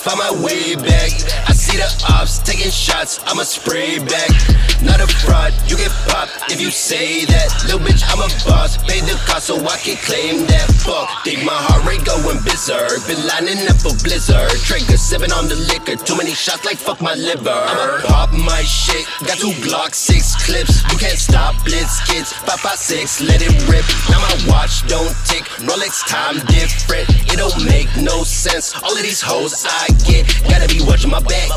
find my way back. I see the ops taking shots, I'ma spray back. Not a fraud, you get popped if you say that. Little bitch, I'm a boss, pay the cost so I can claim that. Fuck, think my heart rate going berserk. Been lining up for blizzard. Trigger sipping on the liquor, too many shots like fuck my liver. I'ma pop my shit, got two Glock 6 clips. You can't stop blitz kids, 556, let it rip. Now my watch Rolex time different. It don't make no sense. All of these hoes I get, gotta be watching my back.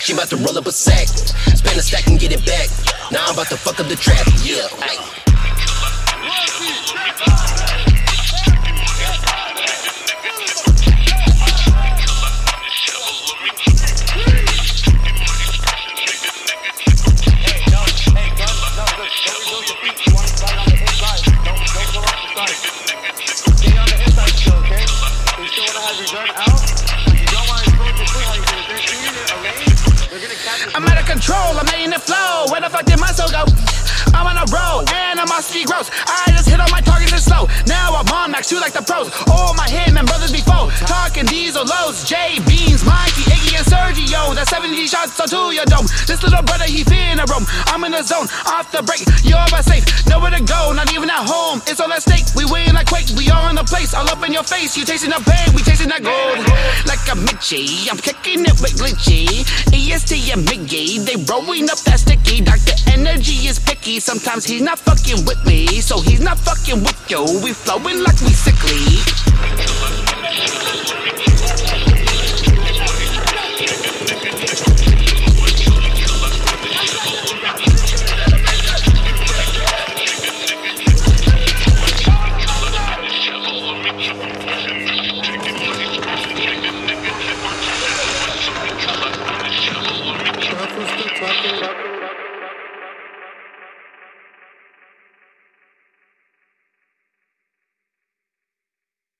She about to roll up a sack, spend a stack and get it back. Now I'm about to fuck up the trap, yeah. I'm out of control, I'm in the flow. Where the fuck did my soul go? I'm on a roll, animosity gross. I just hit on my targets and slow. Now I'm on max two like the pros. All my hitmen brothers before. Talking diesel lows, J Beans, Mikey, Iggy, and Sergio. That's 70 shots onto your dome. This little brother, he finna roam. I'm in the zone, off the break. You're about safe, nowhere to go, not even at home. It's all at stake. We win like Quake, we all in the place. All up in your face, you chasing the pain, we chasing that gold. Like a Mitchie, I'm kicking it with glitchy. EST and Biggie, they rolling up that sticky. Dr. Energy is picky. Sometimes he's not fucking with me, so he's not fucking with you. We flowing like we sickly.